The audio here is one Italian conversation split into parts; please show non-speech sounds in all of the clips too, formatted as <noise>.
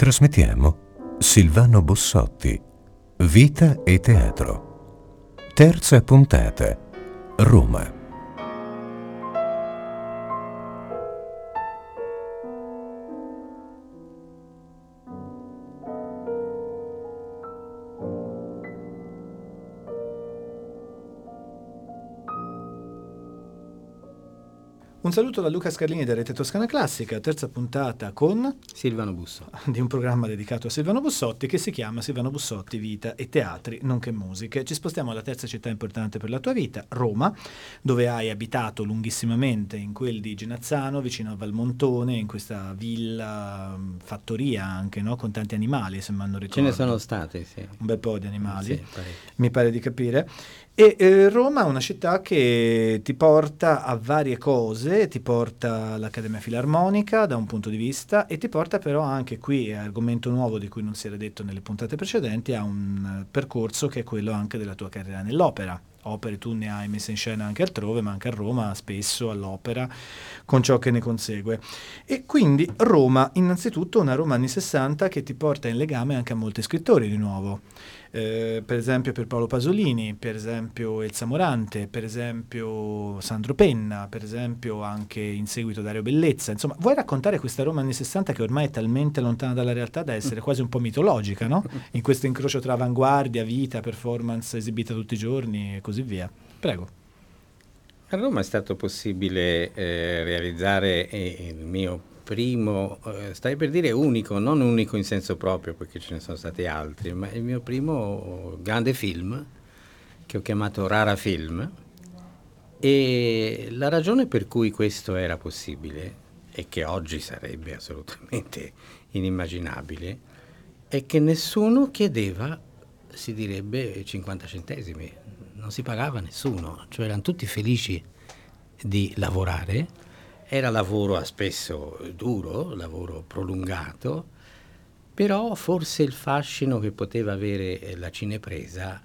Trasmettiamo Silvano Bossotti, Vita e Teatro. Terza puntata, Roma. Un saluto da Luca Scarlini da Rete Toscana Classica, terza puntata con Silvano Bussotti. di un programma dedicato a Silvano Bussotti che si chiama Silvano Bussotti Vita e Teatri, nonché musiche. Ci spostiamo alla terza città importante per la tua vita, Roma, dove hai abitato lunghissimamente in quel di Genazzano, vicino a Valmontone, in questa villa, mm, fattoria anche, no? con tanti animali, se mi hanno ricordato. Ce ne sono state, sì. Un bel po' di animali, Sì, mi pare di capire. E eh, Roma è una città che ti porta a varie cose, ti porta all'Accademia Filarmonica da un punto di vista e ti porta però anche qui, argomento nuovo di cui non si era detto nelle puntate precedenti, a un eh, percorso che è quello anche della tua carriera nell'opera. Opere tu ne hai messe in scena anche altrove, ma anche a Roma, spesso all'opera, con ciò che ne consegue. E quindi Roma, innanzitutto una Roma anni 60 che ti porta in legame anche a molti scrittori di nuovo. Eh, per esempio per Paolo Pasolini, per esempio Elsa Morante, per esempio Sandro Penna, per esempio anche in seguito Dario Bellezza. Insomma, vuoi raccontare questa Roma anni 60 che ormai è talmente lontana dalla realtà da essere quasi un po' mitologica, no? <laughs> In questo incrocio tra avanguardia, vita, performance esibita tutti i giorni e così via. Prego. A Roma è stato possibile eh, realizzare eh, il mio primo, eh, stai per dire unico, non unico in senso proprio perché ce ne sono stati altri, ma il mio primo grande film che ho chiamato Rara Film e la ragione per cui questo era possibile e che oggi sarebbe assolutamente inimmaginabile è che nessuno chiedeva, si direbbe, 50 centesimi, non si pagava nessuno, cioè erano tutti felici di lavorare, era lavoro spesso duro, lavoro prolungato, però forse il fascino che poteva avere eh, la cinepresa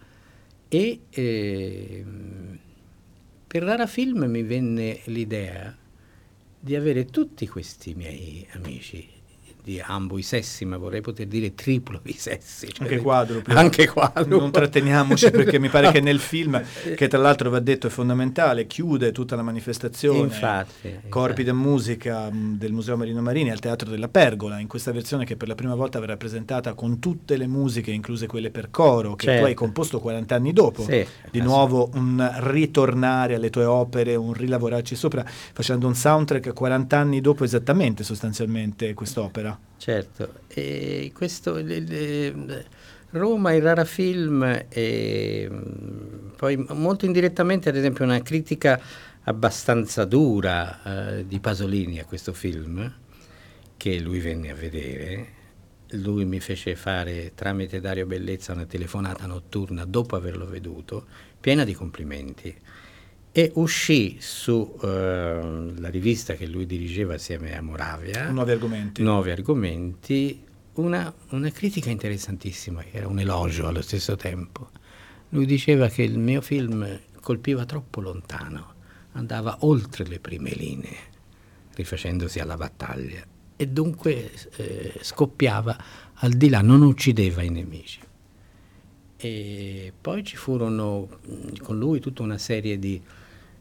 e ehm, per Rara Film mi venne l'idea di avere tutti questi miei amici di ambo i sessi, ma vorrei poter dire triplo i sessi. cioè Anche di- quadruplo. Anche quadruplo. Non tratteniamoci perché mi pare che nel film, <laughs> che tra l'altro va detto è fondamentale, chiude tutta la manifestazione. Infatti, Corpi infatti. da musica mh, del Museo Marino Marini al Teatro della Pergola, in questa versione che per la prima volta verrà presentata con tutte le musiche, incluse quelle per coro, che tu Certo. hai composto 40 anni dopo. Sì, Di nuovo un ritornare alle tue opere, un rilavorarci sopra, facendo un soundtrack 40 anni dopo esattamente sostanzialmente quest'opera. Certo, e questo, le- le- Roma, il Rara Film, e mm, poi molto indirettamente ad esempio una critica abbastanza dura eh, di Pasolini a questo film, che lui venne a vedere, lui mi fece fare tramite Dario Bellezza una telefonata notturna dopo averlo veduto, piena di complimenti. E uscì sulla rivista che lui dirigeva assieme a Moravia, Nuovi argomenti. nuovi argomenti, una, una critica interessantissima, che era un elogio allo stesso tempo. Lui diceva che il mio film colpiva troppo lontano, andava oltre le prime linee, rifacendosi alla battaglia, e dunque eh, scoppiava al di là, non uccideva i nemici. E poi ci furono mh, con lui tutta una serie di,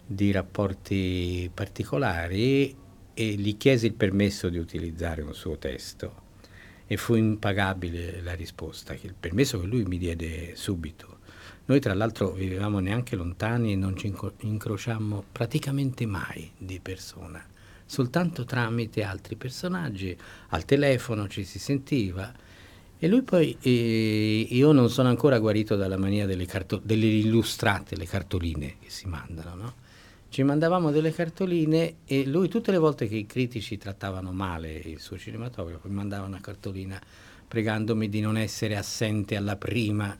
di rapporti particolari e gli chiesi il permesso di utilizzare un suo testo e fu impagabile la risposta, il permesso che lui mi diede subito. Noi tra l'altro vivevamo neanche lontani e non ci inco- incrociammo praticamente mai di persona, soltanto tramite altri personaggi, al telefono ci si sentiva e lui poi, eh, io non sono ancora guarito dalla mania delle, carto- delle illustrate, le cartoline che si mandano, no? Ci mandavamo delle cartoline e lui tutte le volte che i critici trattavano male il suo cinematografo mi mandava una cartolina pregandomi di non essere assente alla prima.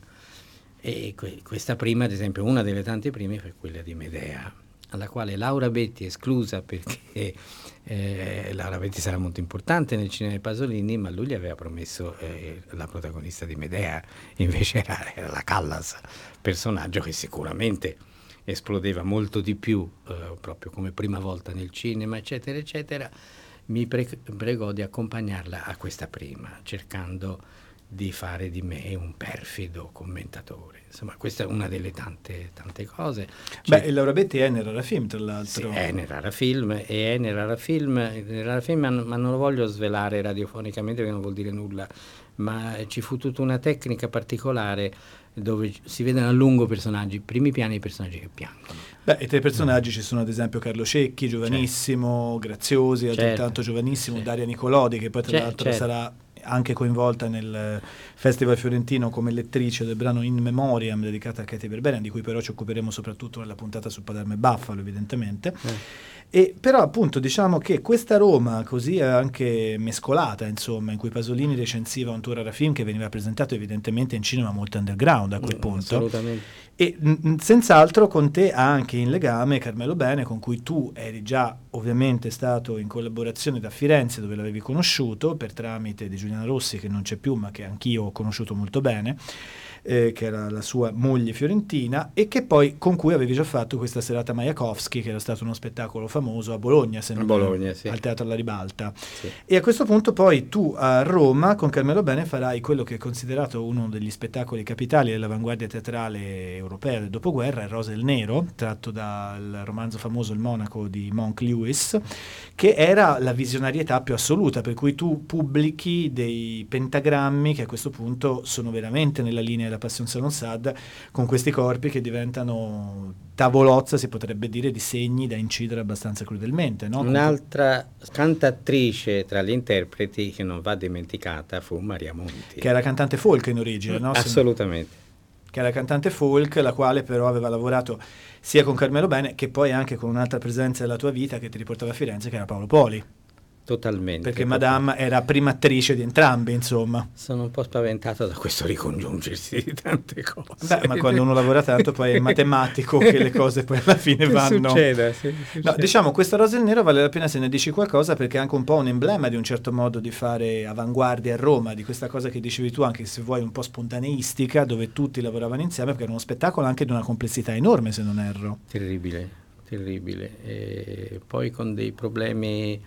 E que- questa prima, ad esempio, una delle tante prime fu quella di Medea, alla quale Laura Betti è esclusa perché eh, Laura Betti sarà molto importante nel cinema di Pasolini, ma lui gli aveva promesso eh, la protagonista di Medea, invece era, era la Callas, personaggio che sicuramente esplodeva molto di più, eh, proprio come prima volta nel cinema, eccetera, eccetera. mi pre- pregò di accompagnarla a questa prima, cercando di fare di me un perfido commentatore. Insomma, questa è una delle tante, tante cose. Cioè, Beh, Laura Betti è nel Film, tra l'altro. Sì, è nel Film, e è nel Film, Film ma non lo voglio svelare radiofonicamente perché non vuol dire nulla, ma ci fu tutta una tecnica particolare dove si vedono a lungo personaggi, primi piani i personaggi che piangono. Beh, e tra i personaggi mm. ci sono ad esempio Carlo Cecchi, giovanissimo, certo. Graziosi, altrettanto certo. giovanissimo, certo. Daria Nicolodi, che poi tra certo, l'altro sarà anche coinvolta nel Festival Fiorentino come lettrice del brano In Memoriam dedicata a Katie Berberian, di cui però ci occuperemo soprattutto nella puntata su Palermo e Buffalo, evidentemente. Eh. E però appunto diciamo che questa Roma così anche mescolata, insomma, in cui Pasolini recensiva un tour a film che veniva presentato evidentemente in cinema molto underground a quel mm, punto. Assolutamente. E mh, senz'altro con te ha anche in legame Carmelo Bene, con cui tu eri già ovviamente stato in collaborazione da Firenze, dove l'avevi conosciuto, per tramite di Giuliana Rossi, che non c'è più, ma che anch'io ho conosciuto molto bene eh, che era la sua moglie fiorentina, e che poi con cui avevi già fatto questa serata Majakowski, che era stato uno spettacolo famoso a Bologna, se non Bologna, sì. al Teatro alla Ribalta. Sì. E a questo punto poi tu a Roma con Carmelo Bene farai quello che è considerato uno degli spettacoli capitali dell'avanguardia teatrale europea del dopoguerra, Rosa e il Nero, tratto dal romanzo famoso Il Monaco di Monk Lewis, che era la visionarietà più assoluta, per cui tu pubblichi dei pentagrammi che a questo punto sono veramente nella linea della Passion Salon Sad, con questi corpi che diventano tavolozza, si potrebbe dire, di segni da incidere abbastanza crudelmente. No? Un'altra cantatrice tra gli interpreti che non va dimenticata fu Maria Monti. Che era cantante folk in origine, no? Assolutamente. Che era cantante folk, la quale però aveva lavorato sia con Carmelo Bene che poi anche con un'altra presenza della tua vita che ti riportava a Firenze, che era Paolo Poli. Totalmente. Perché totalmente. Madame era prima attrice di entrambi, insomma. Sono un po' spaventato da questo ricongiungersi di tante cose. Beh, ma quando uno lavora tanto poi è matematico che le cose poi alla fine <laughs> vanno... Succede, sì, succede. No, diciamo, questa Rosa il Nero vale la pena se ne dici qualcosa perché è anche un po' un emblema di un certo modo di fare avanguardia a Roma, di questa cosa che dicevi tu, anche se vuoi un po' spontaneistica, dove tutti lavoravano insieme, perché era uno spettacolo anche di una complessità enorme, se non erro. Terribile, terribile. E poi con dei problemi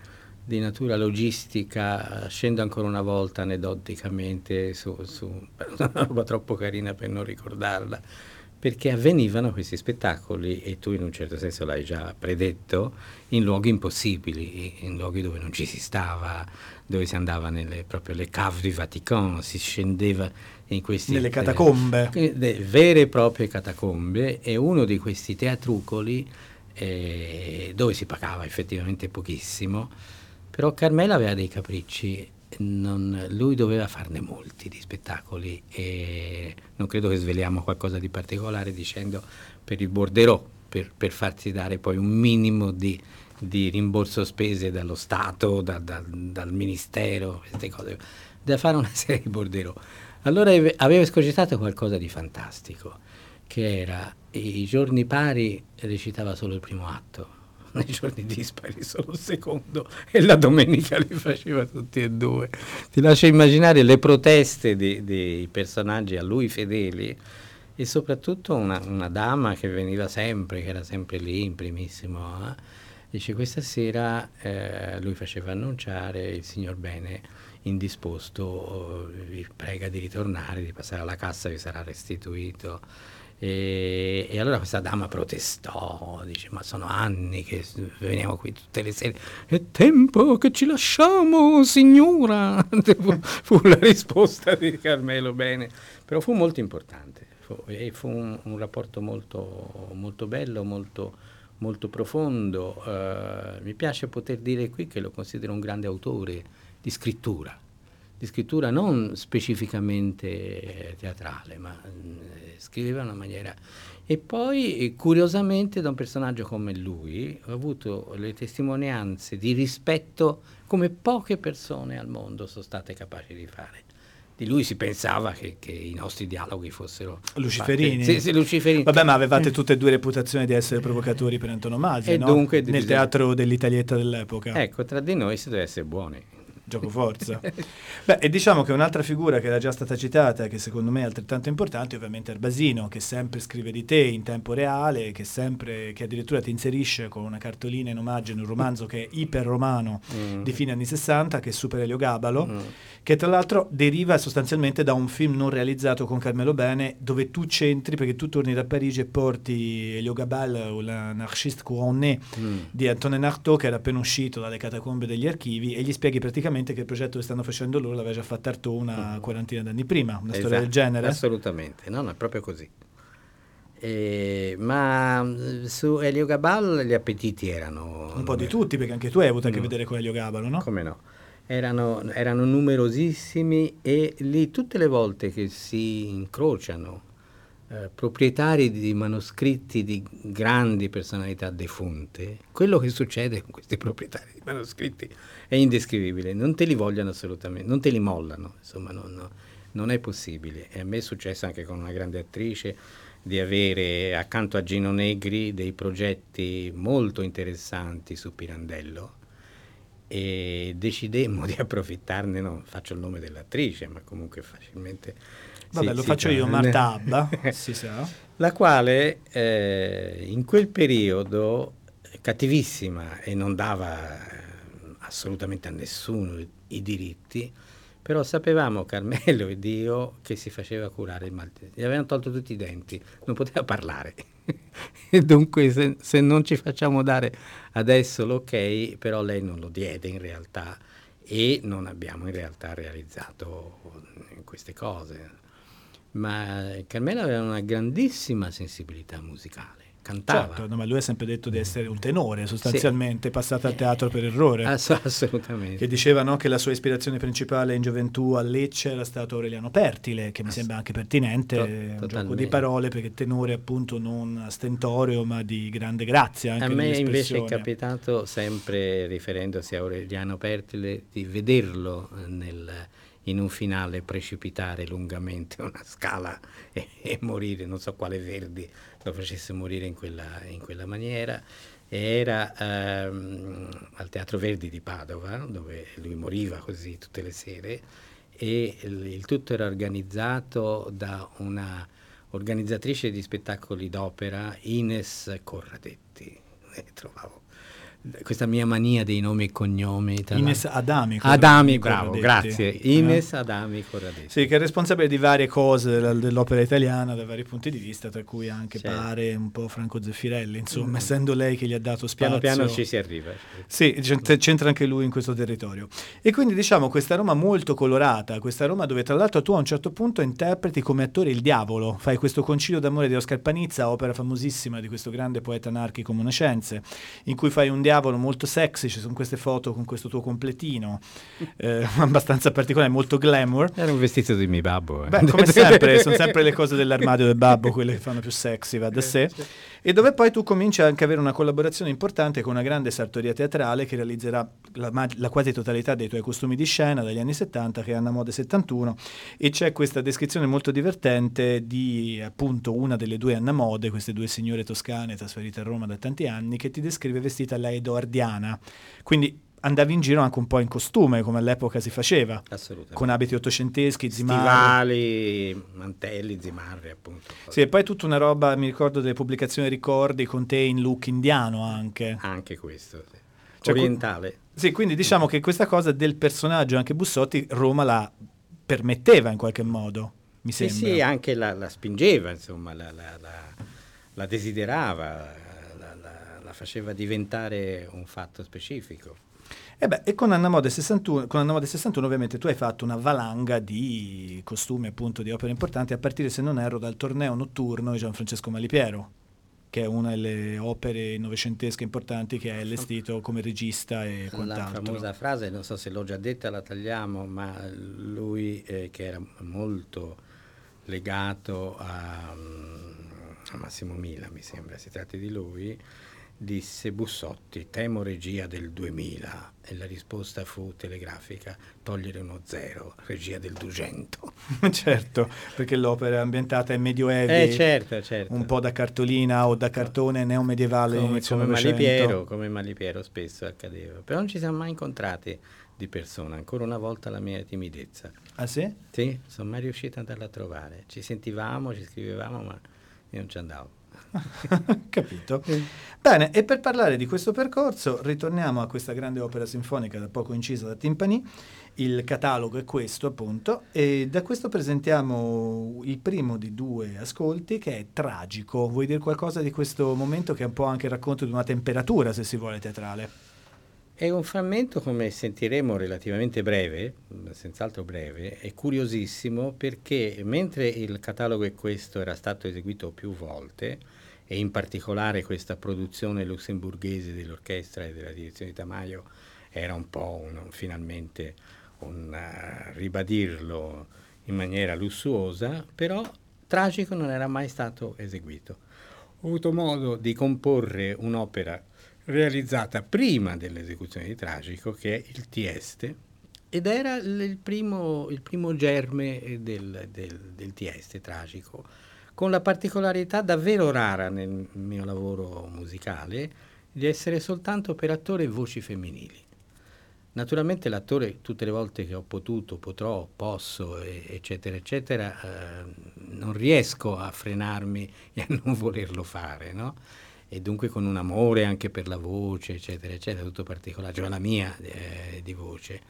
di natura logistica, scendo ancora una volta aneddoticamente su, su <laughs> una roba troppo carina per non ricordarla, perché avvenivano questi spettacoli, e tu in un certo senso l'hai già predetto, in luoghi impossibili, in luoghi dove non ci si stava, dove si andava nelle proprio le cave du Vatican, si scendeva in questi... Nelle catacombe. Eh, vere e proprie catacombe, e uno di questi teatrucoli, eh, dove si pagava effettivamente pochissimo, però Carmela aveva dei capricci, non, lui doveva farne molti di spettacoli e non credo che sveliamo qualcosa di particolare dicendo per il borderò, per, per farsi dare poi un minimo di, di rimborso spese dallo Stato, da, da, dal Ministero, queste cose, da fare una <laughs> serie di borderò. Allora aveva escogitato qualcosa di fantastico, che era i giorni pari recitava solo il primo atto, nei giorni dispari solo il secondo e la domenica li faceva tutti e due. Ti lascio immaginare le proteste dei, dei personaggi a lui fedeli e soprattutto una, una, dama che veniva sempre, che era sempre lì in primissimo. Eh? Dice questa sera eh, lui faceva annunciare il signor Bene indisposto, eh, vi prega di ritornare, di passare alla cassa, vi sarà restituito. E, e, allora questa dama protestò, dice ma sono anni che veniamo qui tutte le sere, è tempo che ci lasciamo signora, <laughs> fu la risposta di Carmelo Bene, però fu molto importante. Fu, e fu un, un rapporto molto, molto bello, molto, molto profondo, uh, mi piace poter dire qui che lo considero un grande autore di scrittura di scrittura non specificamente teatrale, ma eh, scriveva in una maniera... E poi, curiosamente, da un personaggio come lui, ho avuto le testimonianze di rispetto come poche persone al mondo sono state capaci di fare. Di lui si pensava che, che i nostri dialoghi fossero... Luciferini? Sì, sì, Luciferini. Vabbè, ma avevate tutte e due reputazione di essere provocatori per antonomasia, no? Dunque, Nel teatro dell'Italietta dell'epoca. Ecco, tra di noi si deve essere buoni gioco forza. Beh, e diciamo che un'altra figura che era già stata citata, che secondo me è altrettanto importante, ovviamente è Arbasino, che sempre scrive di te in tempo reale, che, sempre, che addirittura ti inserisce con una cartolina in omaggio in un romanzo che è iperromano mm. di fine anni 60, che è Super Elio Gabalo, mm. che tra l'altro deriva sostanzialmente da un film non realizzato con Carmelo Bene, dove tu c'entri perché tu torni da Parigi e porti Elio Gabal o l'anarchiste couronné mm. di Antonin Artaud, che era appena uscito dalle catacombe degli archivi, e gli spieghi praticamente probabilmente che il progetto che stanno facendo loro l'aveva già fatto Artù una mm. quarantina d'anni prima, una esatto, storia del genere. Assolutamente, no, no, è proprio così. Eh, ma mm, su Elio Gabal gli appetiti erano... Un po' di tutti, perché anche tu hai avuto a che vedere con Elio Gabalo, no? Come no? Erano, erano numerosissimi e lì tutte le volte che si incrociano eh, proprietari di manoscritti di grandi personalità defunte, quello che succede con questi proprietari di manoscritti è indescrivibile, non te li vogliono assolutamente, non te li mollano, insomma no, no, non è possibile. E a me è successo anche con una grande attrice di avere accanto a Gino Negri dei progetti molto interessanti su Pirandello e decidemmo <laughs> di approfittarne, non faccio il nome dell'attrice, ma comunque facilmente Vabbè, sì, lo sì, faccio io, Marta <laughs> Abba, si sa. La quale eh, in quel periodo, cattivissima e non dava assolutamente a nessuno i, diritti, però sapevamo Carmelo ed io che si faceva curare il mal di Gli avevano tolto tutti i denti, non poteva parlare. <laughs> e dunque se, se, non ci facciamo dare adesso l'ok, però lei non lo diede in realtà e non abbiamo in realtà realizzato queste cose ma Carmelo aveva una grandissima sensibilità musicale. Cantava. Certo, no, ma lui ha sempre detto di essere un tenore, sostanzialmente, sì. passato al teatro per errore. <laughs> Ass- assolutamente. Che diceva no, che la sua ispirazione principale in gioventù a Lecce era stato Aureliano Pertile, che mi Ass- sembra anche pertinente, to- un totalmente. gioco di parole, perché tenore appunto non stentoreo, ma di grande grazia. a me invece è capitato, sempre riferendosi a Aureliano Pertile, di vederlo nel in un finale precipitare lungamente <laughs> una scala e, e, morire, non so quale Verdi lo facesse morire in quella, in quella maniera. era ehm, al Teatro Verdi di Padova, dove lui moriva così tutte le sere, e il, il tutto era organizzato da una organizzatrice di spettacoli d'opera, Ines Corradetti. E trovavo questa mia mania dei nomi e cognomi. Ines Adami. Adami, bravo, grazie. Eh? Ines Adami Corradetti. Sì, che è responsabile di varie cose dell'opera italiana da vari punti di vista, tra cui anche certo. pare un po' Franco Zeffirelli, insomma, mm. essendo lei che gli ha dato spazio. Piano piano ci si arriva. Sì, c'entra anche lui in questo territorio. E quindi diciamo questa Roma molto colorata, questa Roma dove tra l'altro tu a un certo punto interpreti come attore il diavolo, fai questo concilio d'amore di Oscar Panizza, opera famosissima di questo grande poeta anarchico monacense, in cui fai un diavolo molto sexy, ci sono queste foto con questo tuo completino eh, <laughs> abbastanza particolare, molto glamour. Era un vestito di mio babbo. Eh. Beh, come sempre, <laughs> sono sempre le cose dell'armadio del babbo quelle che fanno più sexy, va da sé. E dove poi tu cominci anche ad avere una collaborazione importante con una grande sartoria teatrale che realizzerà la, la, quasi totalità dei tuoi costumi di scena dagli anni 70, che è Anna Mode 71, e c'è questa descrizione molto divertente di appunto una delle due Anna Mode, queste due signore toscane trasferite a Roma da tanti anni, che ti descrive vestita alla edoardiana. Quindi andavi in giro anche un po' in costume, come all'epoca si faceva. Con abiti ottocenteschi, zimarri. Stivali, mantelli, zimarri, appunto. Sì, e poi tutta una roba, mi ricordo delle pubblicazioni ricordi con te in look indiano anche. Anche questo, sì. Cioè, orientale. Sì, quindi diciamo che questa cosa del personaggio, anche Bussotti, Roma la permetteva in qualche modo, mi sembra. Sì, sì, anche la, la spingeva, insomma, la, la, la desiderava, la faceva diventare un fatto specifico. E, beh, e con Anna Mode 61, con Anna Mode 61 ovviamente tu hai fatto una valanga di costumi appunto di opere importanti a partire se non erro dal torneo notturno di Gianfrancesco Malipiero che è una delle opere novecentesche importanti che hai allestito come regista e quant'altro. La famosa frase, non so se l'ho già detta, la tagliamo, ma lui eh, che era molto legato a, a Massimo Mila, mi sembra si tratti di lui, disse Bussotti, temo regia del 2000 e la risposta fu telegrafica, togliere uno zero, regia del 200. <laughs> certo, perché l'opera è ambientata in medioevo, eh, certo, certo. un po' da cartolina o da cartone neomedievale. Come, come Malipiero, come Malipiero spesso accadeva, però non ci siamo mai incontrati di persona, ancora una volta la mia timidezza. Ah sì? Sì, sono mai riuscito ad andarla a trovare. Ci sentivamo, ci scrivevamo, ma io non ci andavo. <laughs> Capito. Bene, e per parlare di questo percorso ritorniamo a questa grande opera sinfonica da poco incisa da Timpani. Il catalogo è questo, appunto, e da questo presentiamo il primo di due ascolti che è tragico. Vuoi dire qualcosa di questo momento che è un po' anche il racconto di una temperatura, se si vuole, teatrale? È un frammento, come sentiremo, relativamente breve, senz'altro breve, è curiosissimo perché mentre il catalogo è questo era stato eseguito più volte, e in particolare questa produzione lussemburghese dell'orchestra e della direzione di Tamayo era un po' un, finalmente un uh, ribadirlo in maniera lussuosa, però tragico non era mai stato eseguito. Ho avuto modo di comporre un'opera realizzata prima dell'esecuzione di Tragico, che è il Tieste, ed era il primo, il primo germe del, del, del Tieste Tragico con la particolarità davvero rara nel mio lavoro musicale di essere soltanto per attore voci femminili. Naturalmente l'attore tutte le volte che ho potuto, potrò, posso, eccetera, eccetera, eh, non riesco a frenarmi <laughs> e a non volerlo fare, no? E dunque con un amore anche per la voce, eccetera, eccetera, tutto particolare, cioè la mia eh, di voce.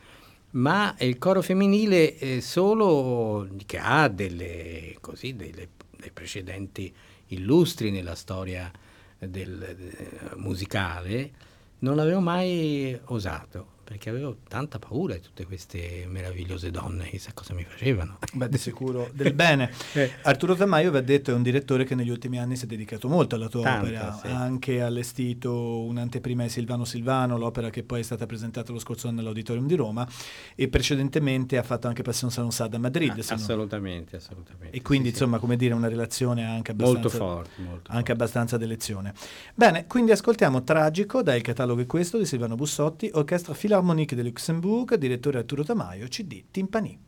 Ma il coro femminile eh, solo che ha delle, così, delle dai precedenti illustri nella storia del, del, musicale, non l'avevo mai osato perché avevo tanta paura di tutte queste meravigliose donne, chissà cosa mi facevano. Beh, di sicuro del bene. <laughs> eh. Arturo Tamaio, vi ha detto, è un direttore che negli ultimi anni si è dedicato molto alla tua Tanto, opera, sì. ha anche allestito un'anteprima di Silvano Silvano, l'opera che poi è stata presentata lo scorso anno all'Auditorium di Roma, e precedentemente ha fatto anche Passion Sansad a Madrid. Ah, assolutamente, assolutamente. E quindi, sì, insomma, sì. come dire, una relazione anche abbastanza... Molto forte. Molto anche forte. abbastanza d'elezione. Bene, quindi ascoltiamo Tragico, dal catalogo è questo, di Silvano Bussotti, Orchestra Philharmonique de Luxembourg, direttore Arturo Tamaio, CD Timpani.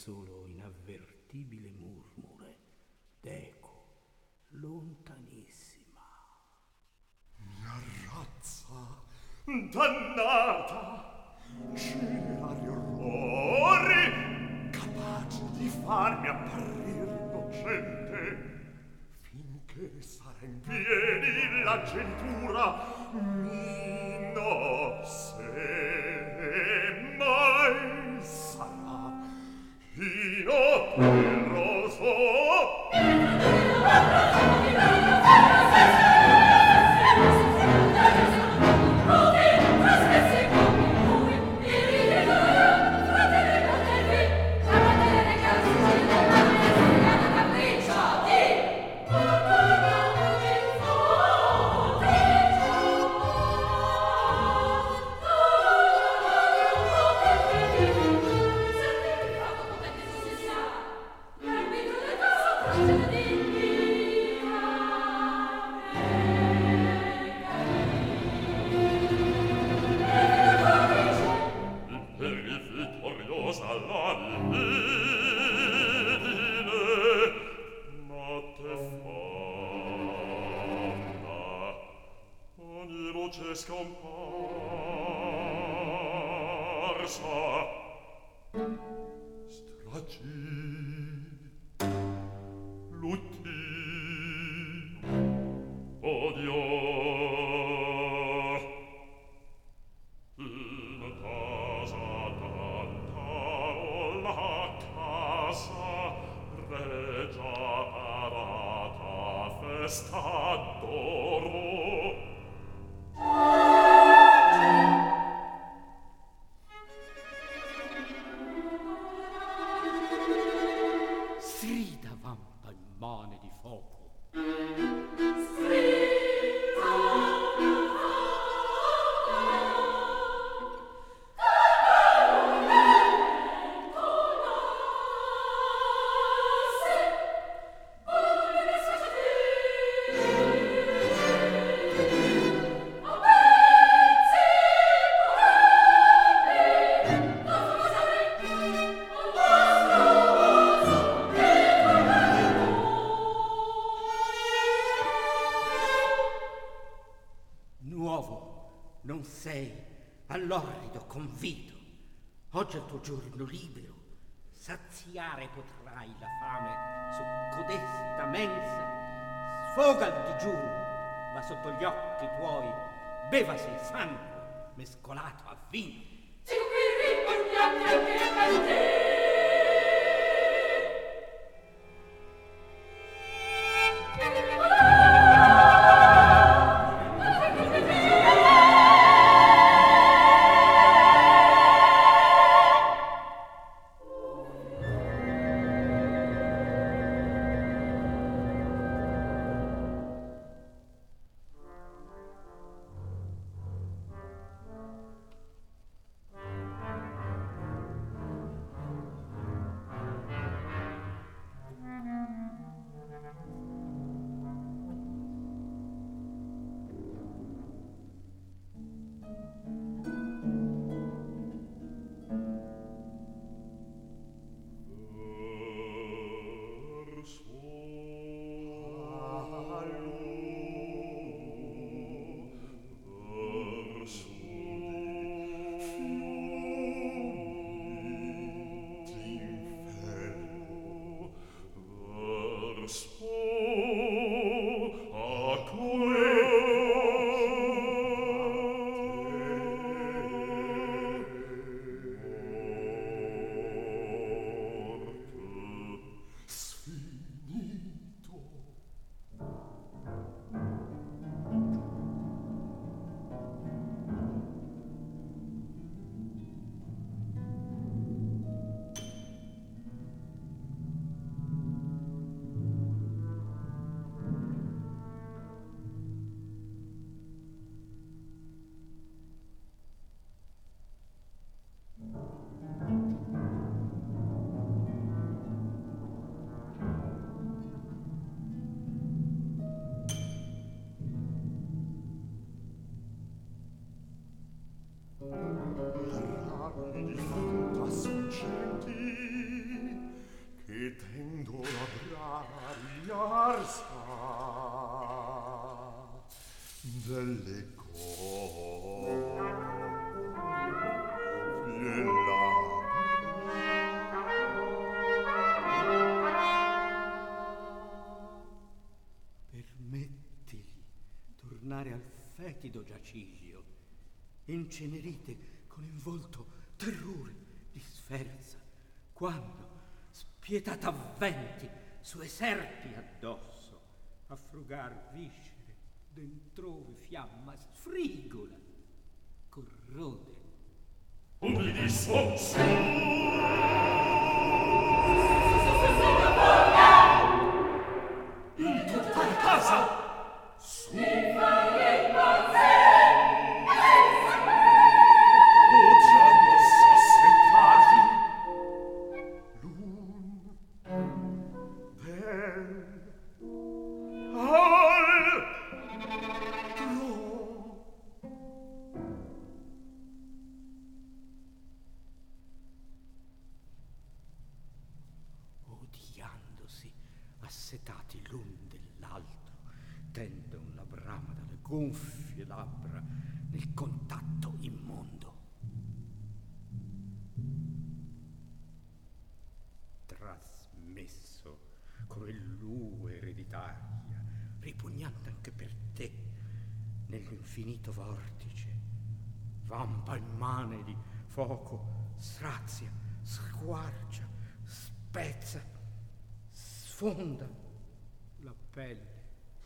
Solo inavvertibile murmure d'eco lontanissima. Mia razza, dannata, c'era gli orrori, capaci di farmi apparir innocente, finché sarà in piedi la genitura, mi Io, Oggi è il tuo giorno libero. Saziare potrai la fame su codesta mensa. Sfoga il digiuno, ma sotto gli occhi tuoi bevasi il sangue mescolato a vino. Ci ripugnate anche incenerite con in volto terrore di sferza, quando, spietata avventi, sue serpi addosso, a frugar viscere, dentrove fiamma sfrigola, corrode. Ubbidi su, gonfie labbra nel contatto immondo. Trasmesso come lue ereditaria, ripugnante anche per te, nell'infinito vortice, vampa immane di fuoco, strazia, squarcia, spezza, sfonda pelle.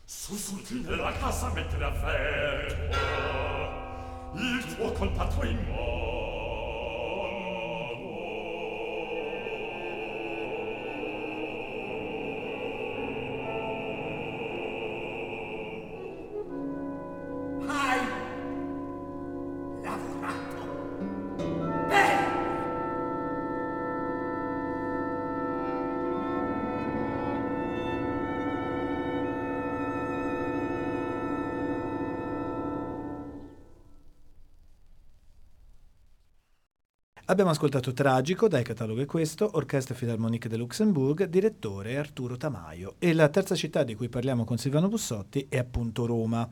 Sussulti nella casa mentre aperto il tuo colpatto in mo. Abbiamo ascoltato Tragico dai cataloghi è questo, Orchestra Filarmonica de Luxembourg, direttore Arturo Tamaio. E la terza città di cui parliamo con Silvano Bussotti è appunto Roma.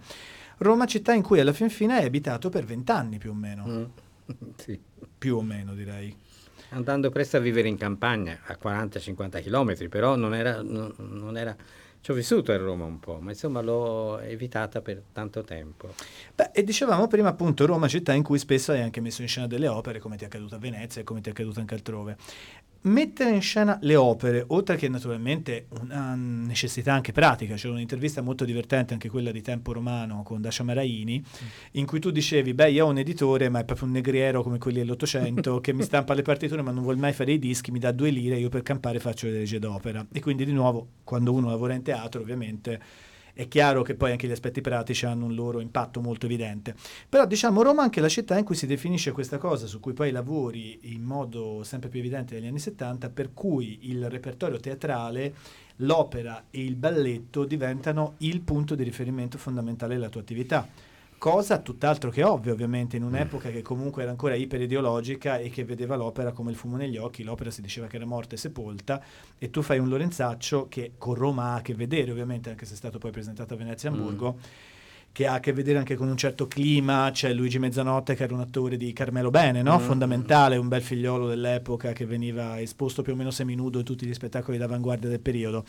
Roma città in cui alla fin fine hai abitato per vent'anni più o meno. Mm. <laughs> Sì. Più o meno direi. Andando presto a vivere in campagna, a 40-50 km, però non era, non, non era... Ci ho vissuto a Roma un po', ma insomma l'ho evitata per tanto tempo. Beh, e dicevamo prima appunto Roma città in cui spesso hai anche messo in scena delle opere, come ti è accaduto a Venezia e come ti è accaduto anche altrove. Mettere in scena le opere, oltre che naturalmente una necessità anche pratica, c'è un'intervista molto divertente, anche quella di Tempo Romano con Dacia Maraini, in cui tu dicevi, beh io ho un editore, ma è proprio un negriero come quelli dell'Ottocento, <laughs> che mi stampa le partiture ma non vuol mai fare i dischi, mi dà due lire, io per campare faccio le regie d'opera. E quindi di nuovo, quando uno lavora in teatro, ovviamente è chiaro che poi anche gli aspetti pratici hanno un loro impatto molto evidente. Però diciamo Roma è anche la città in cui si definisce questa cosa, su cui poi lavori in modo sempre più evidente negli anni 70, per cui il repertorio teatrale, l'opera e il balletto diventano il punto di riferimento fondamentale della tua attività. Cosa tutt'altro che ovvia, ovviamente, in un'epoca che comunque era ancora iperideologica e che vedeva l'opera come il fumo negli occhi. L'opera si diceva che era morta e sepolta, e tu fai un Lorenzaccio che con Roma ha a che vedere, ovviamente, anche se è stato poi presentato a Venezia e Hamburgo. Che ha a che vedere anche con un certo clima, c'è Luigi Mezzanotte che era un attore di Carmelo Bene, no? fondamentale, un bel figliolo dell'epoca che veniva esposto più o meno seminudo in tutti gli spettacoli d'avanguardia del periodo.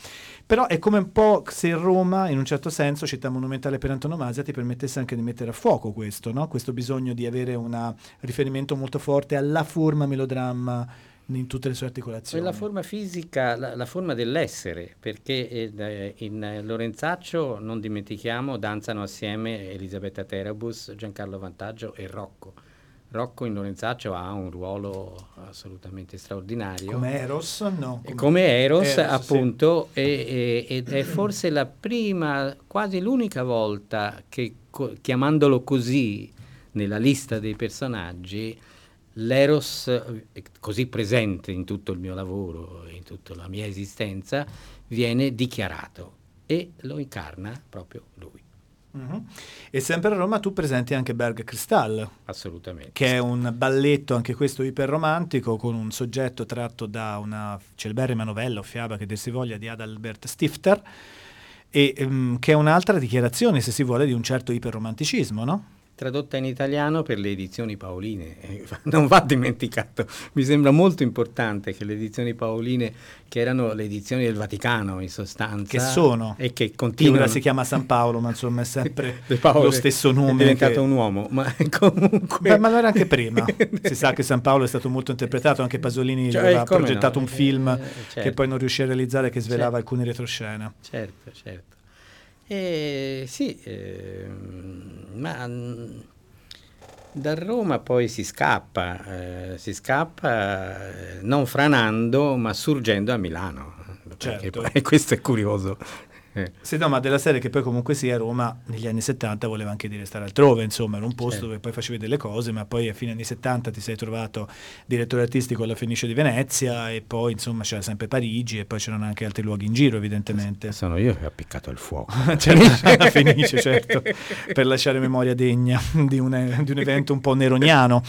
Però è come un po' se Roma, in un certo senso, città monumentale per antonomasia, ti permettesse anche di mettere a fuoco questo, no? questo bisogno di avere un riferimento molto forte alla forma melodramma in tutte le sue articolazioni. La forma fisica, la, la forma dell'essere, perché eh, in Lorenzaccio, non dimentichiamo, danzano assieme Elisabetta Terabus, Giancarlo Vantaggio e Rocco. Rocco in Lorenzaccio ha un ruolo assolutamente straordinario. Come Eros? No. Come, come Eros, Eros, appunto, sì. e, e, ed è forse la prima, quasi l'unica volta che, co- chiamandolo così nella lista dei personaggi, l'eros così presente in tutto il mio lavoro, in tutta la mia esistenza, viene dichiarato e lo incarna proprio lui. Mm-hmm. E sempre a Roma tu presenti anche Berg Cristal. Assolutamente. Che è un balletto, anche questo iperromantico, con un soggetto tratto da una celeberrima novella o fiaba che dir si voglia di Adalbert Stifter, e um, che è un'altra dichiarazione, se si vuole, di un certo iperromanticismo, no? Tradotta in italiano per le edizioni paoline. <laughs> Non va dimenticato, mi sembra molto importante che le edizioni paoline, che erano le edizioni del Vaticano in sostanza, che sono e che continuano. Ora si chiama San Paolo, ma insomma è sempre <laughs> lo stesso nome. È diventato che... un uomo, ma <laughs> comunque. Beh, ma lo era anche prima. si sa che San Paolo è stato molto interpretato, anche Pasolini cioè, aveva progettato no? un film eh, certo. che poi non riuscì a realizzare, che svelava certo. alcune retroscena. Certo, certo. Eh, sì, eh, ma da Roma poi si scappa, eh, si scappa eh, non franando ma surgendo a Milano. Certo. Poi, <laughs> questo è curioso. Eh. Sì, no, ma della serie che poi comunque sia Roma negli anni 70 voleva anche dire stare altrove, insomma, era un posto certo. dove poi facevi delle cose, ma poi a fine anni 70 ti sei trovato direttore artistico alla Fenice di Venezia e poi insomma c'era sempre Parigi e poi c'erano anche altri luoghi in giro, evidentemente. Sono io che ho appiccato il fuoco. <laughs> c'era <laughs> la Fenice, certo, per lasciare memoria degna di un, di un evento un po' neroniano,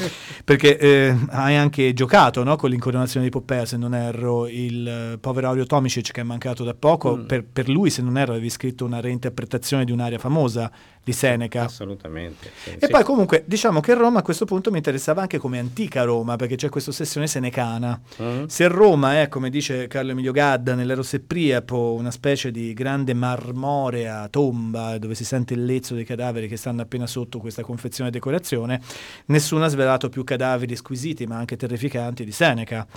perché eh, hai anche giocato no, con l'incoronazione di Poppea, se non erro, il povero Aurio Tomicic che è mancato da poco, mm. per, per lui se non non erro, avevi scritto una reinterpretazione di un'aria famosa di Seneca. Assolutamente. Sì, e sì. poi comunque diciamo che Roma a questo punto mi interessava anche come antica Roma, perché c'è questa ossessione senecana. Uh-huh. Se Roma è, come dice Carlo Emilio Gadda, nell'Eros e Priapo, una specie di grande marmorea tomba dove si sente il lezzo dei cadaveri che stanno appena sotto questa confezione e decorazione, nessuno ha svelato più cadaveri squisiti ma anche terrificanti di Seneca.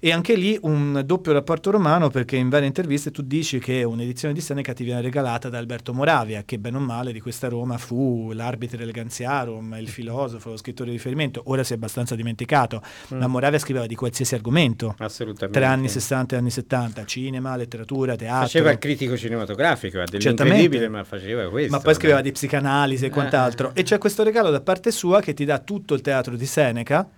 E anche lì un doppio rapporto romano perché in varie interviste tu dici che un'edizione di Seneca Seneca ti viene regalata da Alberto Moravia, che bene o male di questa Roma fu l'arbitro eleganziarum, il filosofo, lo scrittore di riferimento, ora si è abbastanza dimenticato, Mm. ma Moravia scriveva di qualsiasi argomento, Assolutamente. tra anni 60 e anni 70, cinema, letteratura, teatro. Faceva il critico cinematografico, ha Certamente. dell'incredibile, ma faceva questo. ma poi scriveva no? di psicanalisi e Eh, quant'altro. eh. E c'è questo regalo da parte sua che ti dà tutto il teatro di Seneca,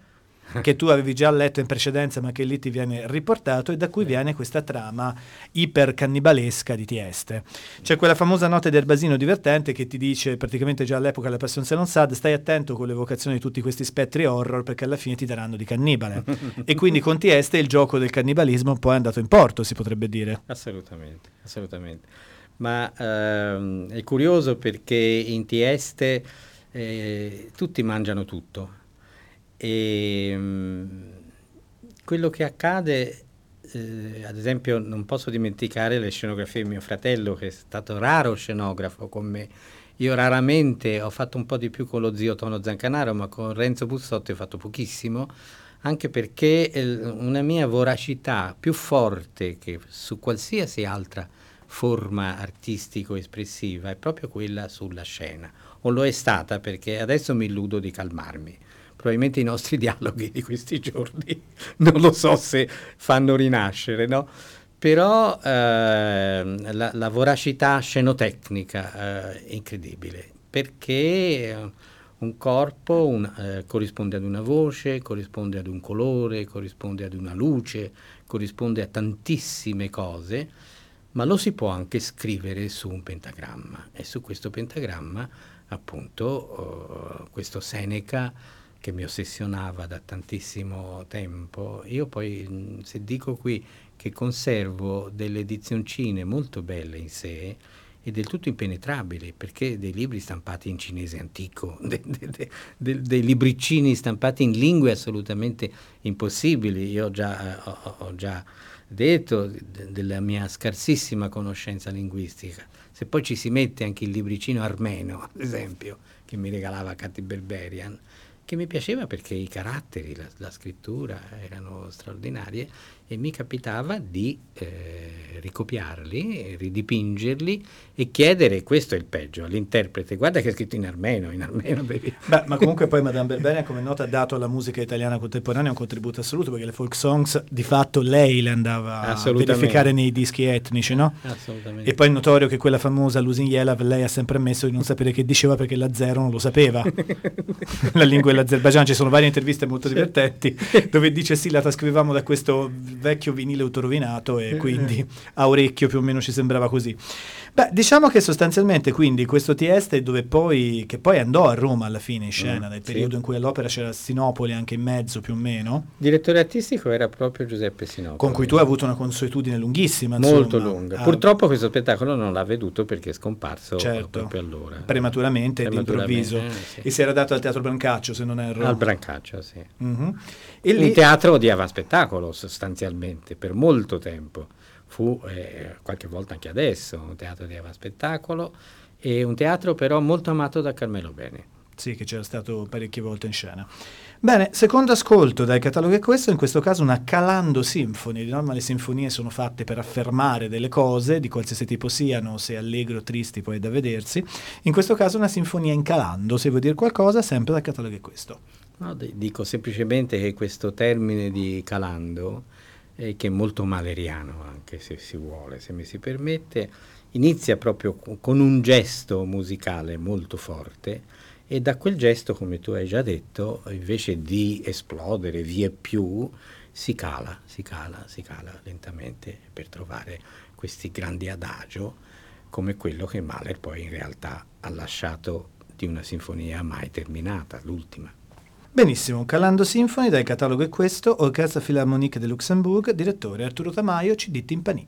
che tu avevi già letto in precedenza, ma che lì ti viene riportato, e da cui viene questa trama ipercannibalesca di Tieste. C'è quella famosa nota di Erbasino divertente che ti dice praticamente già all'epoca la Passion non sad, stai attento con l'evocazione di tutti questi spettri horror perché alla fine ti daranno di cannibale. <laughs> e quindi con Tieste il gioco del cannibalismo poi è andato in porto, si potrebbe dire. Assolutamente, assolutamente. Ma ehm, è curioso perché in Tieste eh, tutti mangiano tutto e mm, quello che accade, eh, ad esempio non posso dimenticare le scenografie di mio fratello che è stato raro scenografo con me. Io raramente ho fatto un po' di più con lo zio Tono Zancanaro, ma con Renzo Bussotti ho fatto pochissimo anche perché eh, una mia voracità più forte che su qualsiasi altra forma artistico-espressiva è proprio quella sulla scena, o lo è stata perché adesso mi illudo di calmarmi. Probabilmente i nostri <laughs> dialoghi di questi giorni non lo so se fanno rinascere, no? Però ehm, la, la voracità scenotecnica eh, è incredibile perché eh, un corpo un- eh, corrisponde ad una voce, corrisponde ad un colore, corrisponde ad una luce, corrisponde a tantissime cose, ma lo si può anche scrivere su un pentagramma e su questo pentagramma appunto eh, questo Seneca che mi ossessionava da tantissimo tempo, io poi mh, se dico qui che conservo delle edizioncine molto belle in sé e del tutto impenetrabili, perché dei libri stampati in cinese antico, <laughs> de- de- de- de- dei libricini stampati in lingue assolutamente impossibili. Io già, eh, ho, ho già detto de- della mia scarsissima conoscenza linguistica. Se poi ci si mette anche il libricino armeno, <laughs> ad esempio, che mi regalava Cati Berberian, che mi piaceva perché i caratteri, la, la scrittura erano straordinarie e mi capitava di eh, ricopiarli, ridipingerli e chiedere, questo è il peggio, all'interprete, guarda che è scritto in armeno, in armeno. <laughs> Beh, ma comunque poi Madame Berberian, come nota, ha dato alla musica italiana contemporanea un contributo assoluto, perché le folk songs di fatto lei le andava a verificare nei dischi etnici, no? Assolutamente. E poi è notorio che quella famosa Lusin Yelav lei ha sempre ammesso di non sapere che diceva perché la zero non lo sapeva. <laughs> la lingua dell'Azerbaijan, ci sono varie interviste molto divertenti dove dice sì, la trascrivevamo da questo vecchio vinile autorovinato e quindi a orecchio più o meno ci sembrava così. Beh, diciamo che sostanzialmente quindi questo Tieste dove poi, che poi andò a Roma alla fine in scena, Mm, nel sì. periodo in cui all'opera c'era Sinopoli anche in mezzo più o meno, Direttore artistico era proprio Giuseppe Sinopoli. con cui tu hai avuto una consuetudine lunghissima. Molto insomma. lunga. Ah, Purtroppo questo spettacolo non l'ha veduto perché è scomparso Certo. proprio allora. prematuramente, Prematuramente, d'improvviso. eh, sì. E si era dato al Teatro Brancaccio, se non erro. Al Brancaccio, sì. Mhm. E lì, Un teatro di avanspettacolo sostanzialmente, per molto tempo. Fu eh, qualche volta anche adesso un teatro di avanspettacolo e un teatro però molto amato da Carmelo Bene. Sì, che c'era stato parecchie volte in scena. Bene, secondo ascolto dal catalogo è questo, in questo caso una Calando Symphony. Di norma le sinfonie sono fatte per affermare delle cose, di qualsiasi tipo siano, se allegro o tristi poi è da vedersi. In questo caso una sinfonia in calando, se vuoi dire qualcosa, sempre dal catalogo è questo. No, dico semplicemente che questo termine di calando, eh, che è molto maleriano anche se si vuole, se mi si permette, inizia proprio co- con un gesto musicale molto forte e da quel gesto, come tu hai già detto, invece di esplodere via più, si cala, si cala, si cala lentamente per trovare questi grandi adagio come quello che Mahler poi in realtà ha lasciato di una sinfonia mai terminata, l'ultima. Benissimo, Calando Symphony dal catalogo è questo, Orchestra Philharmonique de Luxembourg, direttore Arturo Tamaio, CD Timpani.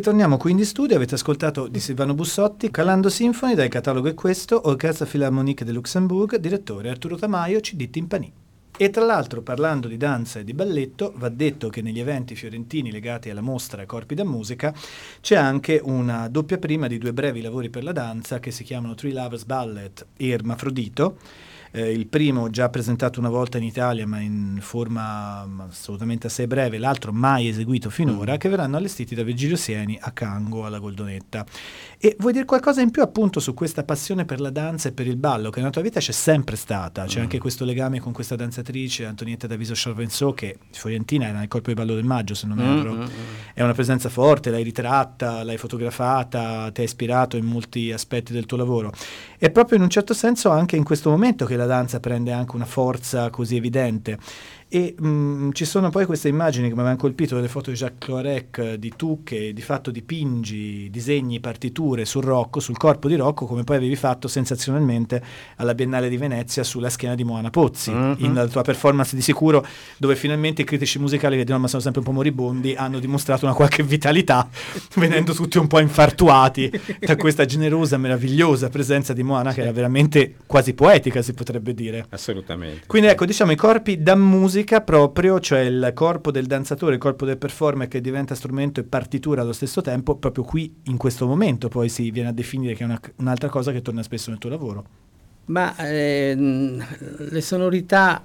Ritorniamo quindi in studio, avete ascoltato di Silvano Bussotti, Calando Sinfoni, dal catalogo è questo, Orchestra Philharmonique de Luxembourg, direttore Arturo Tamaio, CD Timpani. E tra l'altro, parlando di danza e di balletto, va detto che negli eventi fiorentini legati alla mostra Corpi da Musica c'è anche una doppia prima di due brevi lavori per la danza che si chiamano Three Lovers Ballet e Ermafrodito, eh, il primo già presentato una volta in Italia ma in forma assolutamente assai breve, l'altro mai eseguito finora, mm. che verranno allestiti da Virgilio Sieni a Cango alla Goldonetta. E vuoi dire qualcosa in più appunto su questa passione per la danza e per il ballo che nella tua vita c'è sempre stata, c'è mm. anche questo legame con questa danzatrice Antonietta Daviso Charvenceau che Fiorentina era nel corpo di ballo del maggio se non mm, erro, mm, mm, è una presenza forte, l'hai ritratta, l'hai fotografata, ti ha ispirato in molti aspetti del tuo lavoro. E proprio in un certo senso anche in questo momento che la danza prende anche una forza così evidente. E mh, mm, ci sono poi queste immagini che mi avevano colpito, delle foto di Jacques Cloarec di tu che di fatto dipingi disegni, partiture sul Rocco, sul corpo di Rocco, come poi avevi fatto sensazionalmente alla Biennale di Venezia sulla schiena di Moana Pozzi, mm-hmm. in la tua performance di sicuro, dove finalmente i critici musicali che dicono ma sono sempre un po' moribondi, hanno dimostrato una qualche vitalità, <laughs> venendo tutti un po' infartuati da questa generosa, meravigliosa presenza di Moana che era veramente quasi poetica, si potrebbe dire. Assolutamente. Quindi ecco, diciamo i corpi da musica musica proprio, cioè il corpo del danzatore, il corpo del performer che diventa strumento e partitura allo stesso tempo, proprio qui in questo momento poi si viene a definire che è una, un'altra cosa che torna spesso nel tuo lavoro. Ma ehm, le sonorità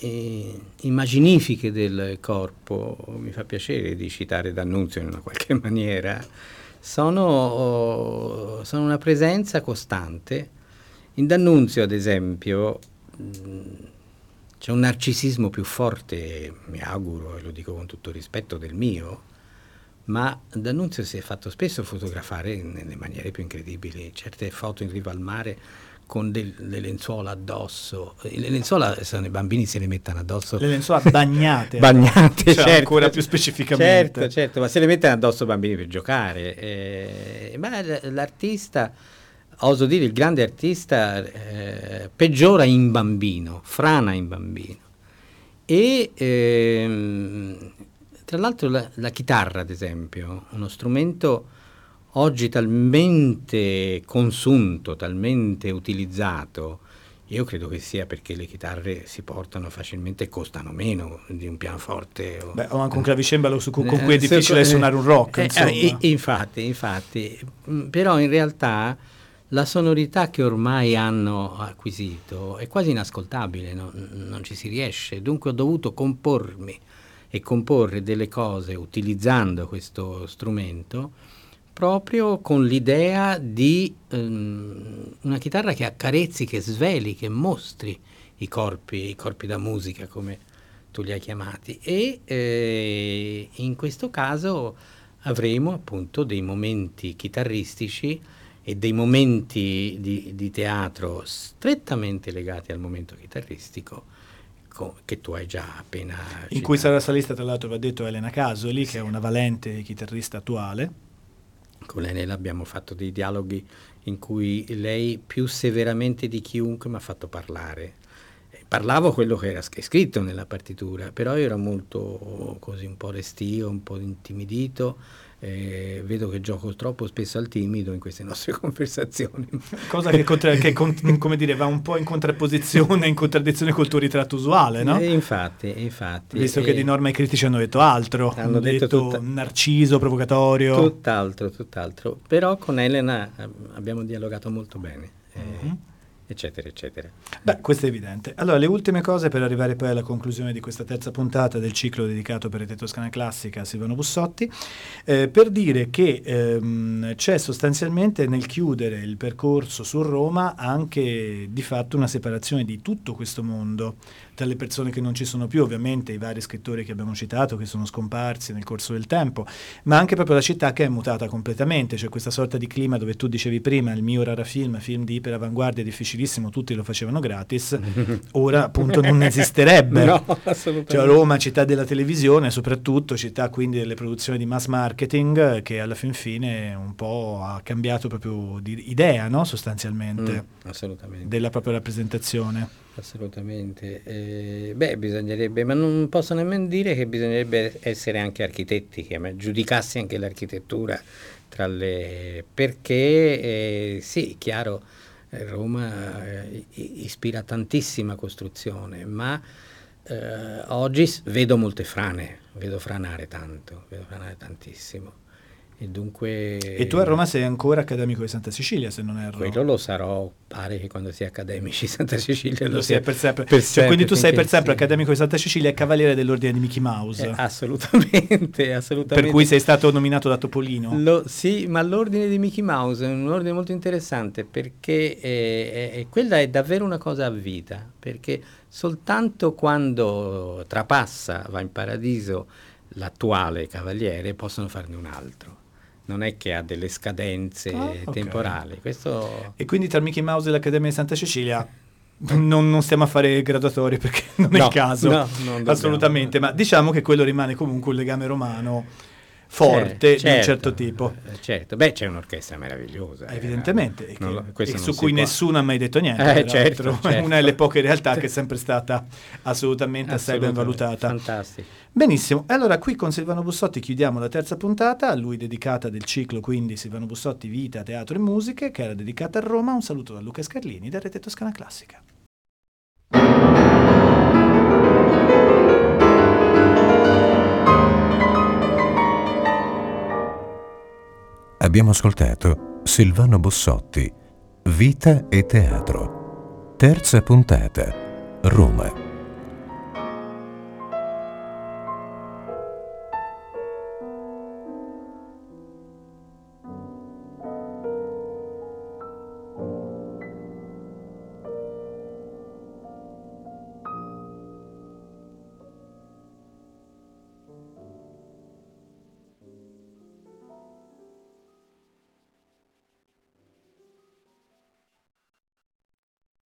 eh, immaginifiche del corpo, mi fa piacere di citare D'Annunzio in una qualche <laughs> maniera, sono, sono una presenza costante. In D'Annunzio, ad esempio, mh, c'è un narcisismo più forte, mi auguro, e lo dico con tutto rispetto, del mio, ma D'Annunzio si è fatto spesso fotografare nelle maniere più incredibili, certe foto in riva al mare con del, le lenzuola addosso. Le lenzuola i bambini se le mettono addosso. Le lenzuola bagnate. <laughs> bagnate, cioè, certo, ancora più specificamente. Certo, certo, ma se le mettono addosso i bambini per giocare. Eh, ma l'artista oso dire, il grande artista eh, peggiora in bambino, frana in bambino. E ehm, tra l'altro la, la, chitarra, ad esempio, uno strumento oggi talmente consunto, talmente utilizzato, io credo che sia perché le chitarre si portano facilmente e costano meno di un pianoforte. O, Beh, o anche un clavicembalo su cui, con cui è difficile eh, suonare un rock. Eh, eh, infatti, infatti, mm, però in realtà la sonorità che ormai hanno acquisito è quasi inascoltabile, no? non ci si riesce, dunque ho dovuto compormi e comporre delle cose utilizzando questo strumento proprio con l'idea di um, una chitarra che accarezzi, che sveli, che mostri i corpi, i corpi da musica come tu li hai chiamati e eh, in questo caso avremo appunto dei momenti chitarristici e dei momenti di, di teatro strettamente legati al momento chitarristico che tu hai già appena in citato. cui sarà salista tra l'altro va detto Elena Casoli sì. che è una valente chitarrista attuale con lei abbiamo fatto dei dialoghi in cui lei più severamente di chiunque mi ha fatto parlare parlavo quello che era scritto nella partitura però io ero molto così un po' restio un po' intimidito eh, vedo che gioco troppo spesso al timido in queste nostre <laughs> conversazioni. Cosa che, contra- che con- <laughs> come dire, va un po' in contrapposizione, in contraddizione col tuo ritratto usuale, no? Eh, infatti, infatti. Visto che di norma i critici hanno detto altro, hanno, hanno detto, detto tutta... narciso, provocatorio. Tutt'altro, tutt'altro. Però con Elena eh, abbiamo dialogato molto bene. Mm-hmm eccetera, eccetera. Beh, questo è evidente. Allora, le ultime cose per arrivare poi alla conclusione di questa terza puntata del ciclo dedicato per Rete Toscana Classica a Silvano Bussotti, eh, per dire che ehm, c'è sostanzialmente nel chiudere il percorso su Roma anche di fatto una separazione di tutto questo mondo tra le persone che non ci sono più, ovviamente i vari scrittori che abbiamo citato, che sono scomparsi nel corso del tempo, ma anche proprio la città che è mutata completamente, c'è questa sorta di clima dove tu dicevi prima, il mio rara film, film di iperavanguardia, difficilissimo, tutti lo facevano gratis, <laughs> ora appunto non esisterebbe. <laughs> no, cioè Roma, città della televisione, soprattutto città quindi delle produzioni di mass marketing, che alla fin fine un po' ha cambiato proprio di idea, no? sostanzialmente, mm, della propria rappresentazione. Assolutamente. Eh, beh, bisognerebbe, ma non posso nemmeno dire che bisognerebbe essere anche architetti, che giudicassi anche l'architettura tra le... perché eh, sì, chiaro, eh, Roma eh, ispira tantissima costruzione, ma eh, oggi vedo molte frane, vedo franare tanto, vedo franare tantissimo. E dunque... E tu a Roma sei ancora accademico di Santa Cecilia, se non erro. Quello lo sarò, pare che quando si è accademici di Santa Cecilia lo, lo sia per sempre. Per cioè, sempre quindi tu sei per sempre sì. accademico di Santa Cecilia e cavaliere dell'ordine di Mickey Mouse. Eh, assolutamente, <laughs> assolutamente. Per cui sei stato nominato da Topolino. Lo, sì, ma l'ordine di Mickey Mouse è un ordine molto interessante perché è, è, quella è davvero una cosa a vita, perché soltanto quando trapassa, va in paradiso l'attuale cavaliere, possono farne un altro non è che ha delle scadenze okay. temporali. Questo... E quindi tra Mickey Mouse e l'Accademia di Santa Cecilia <laughs> non, non, stiamo a fare graduatori perché <laughs> non no, è il caso, no, assolutamente, ma diciamo che quello rimane comunque un legame romano forte certo, di un certo, certo tipo. Eh, certo, beh c'è un'orchestra meravigliosa. Eh, Evidentemente, eh, lo, che, e su cui nessuno ha mai detto niente. Eh, certo, <laughs> certo. È una delle poche realtà che è sempre stata <laughs> assolutamente assai ben valutata. Fantastico. Benissimo, allora qui con Silvano Bussotti chiudiamo la terza puntata, a lui dedicata del ciclo quindi Silvano Bussotti Vita, Teatro e Musiche, che era dedicata a Roma. Un saluto da Luca Scarlini da Rete Toscana Classica. Abbiamo ascoltato Silvano Bossotti, Vita e Teatro. Terza puntata, Roma.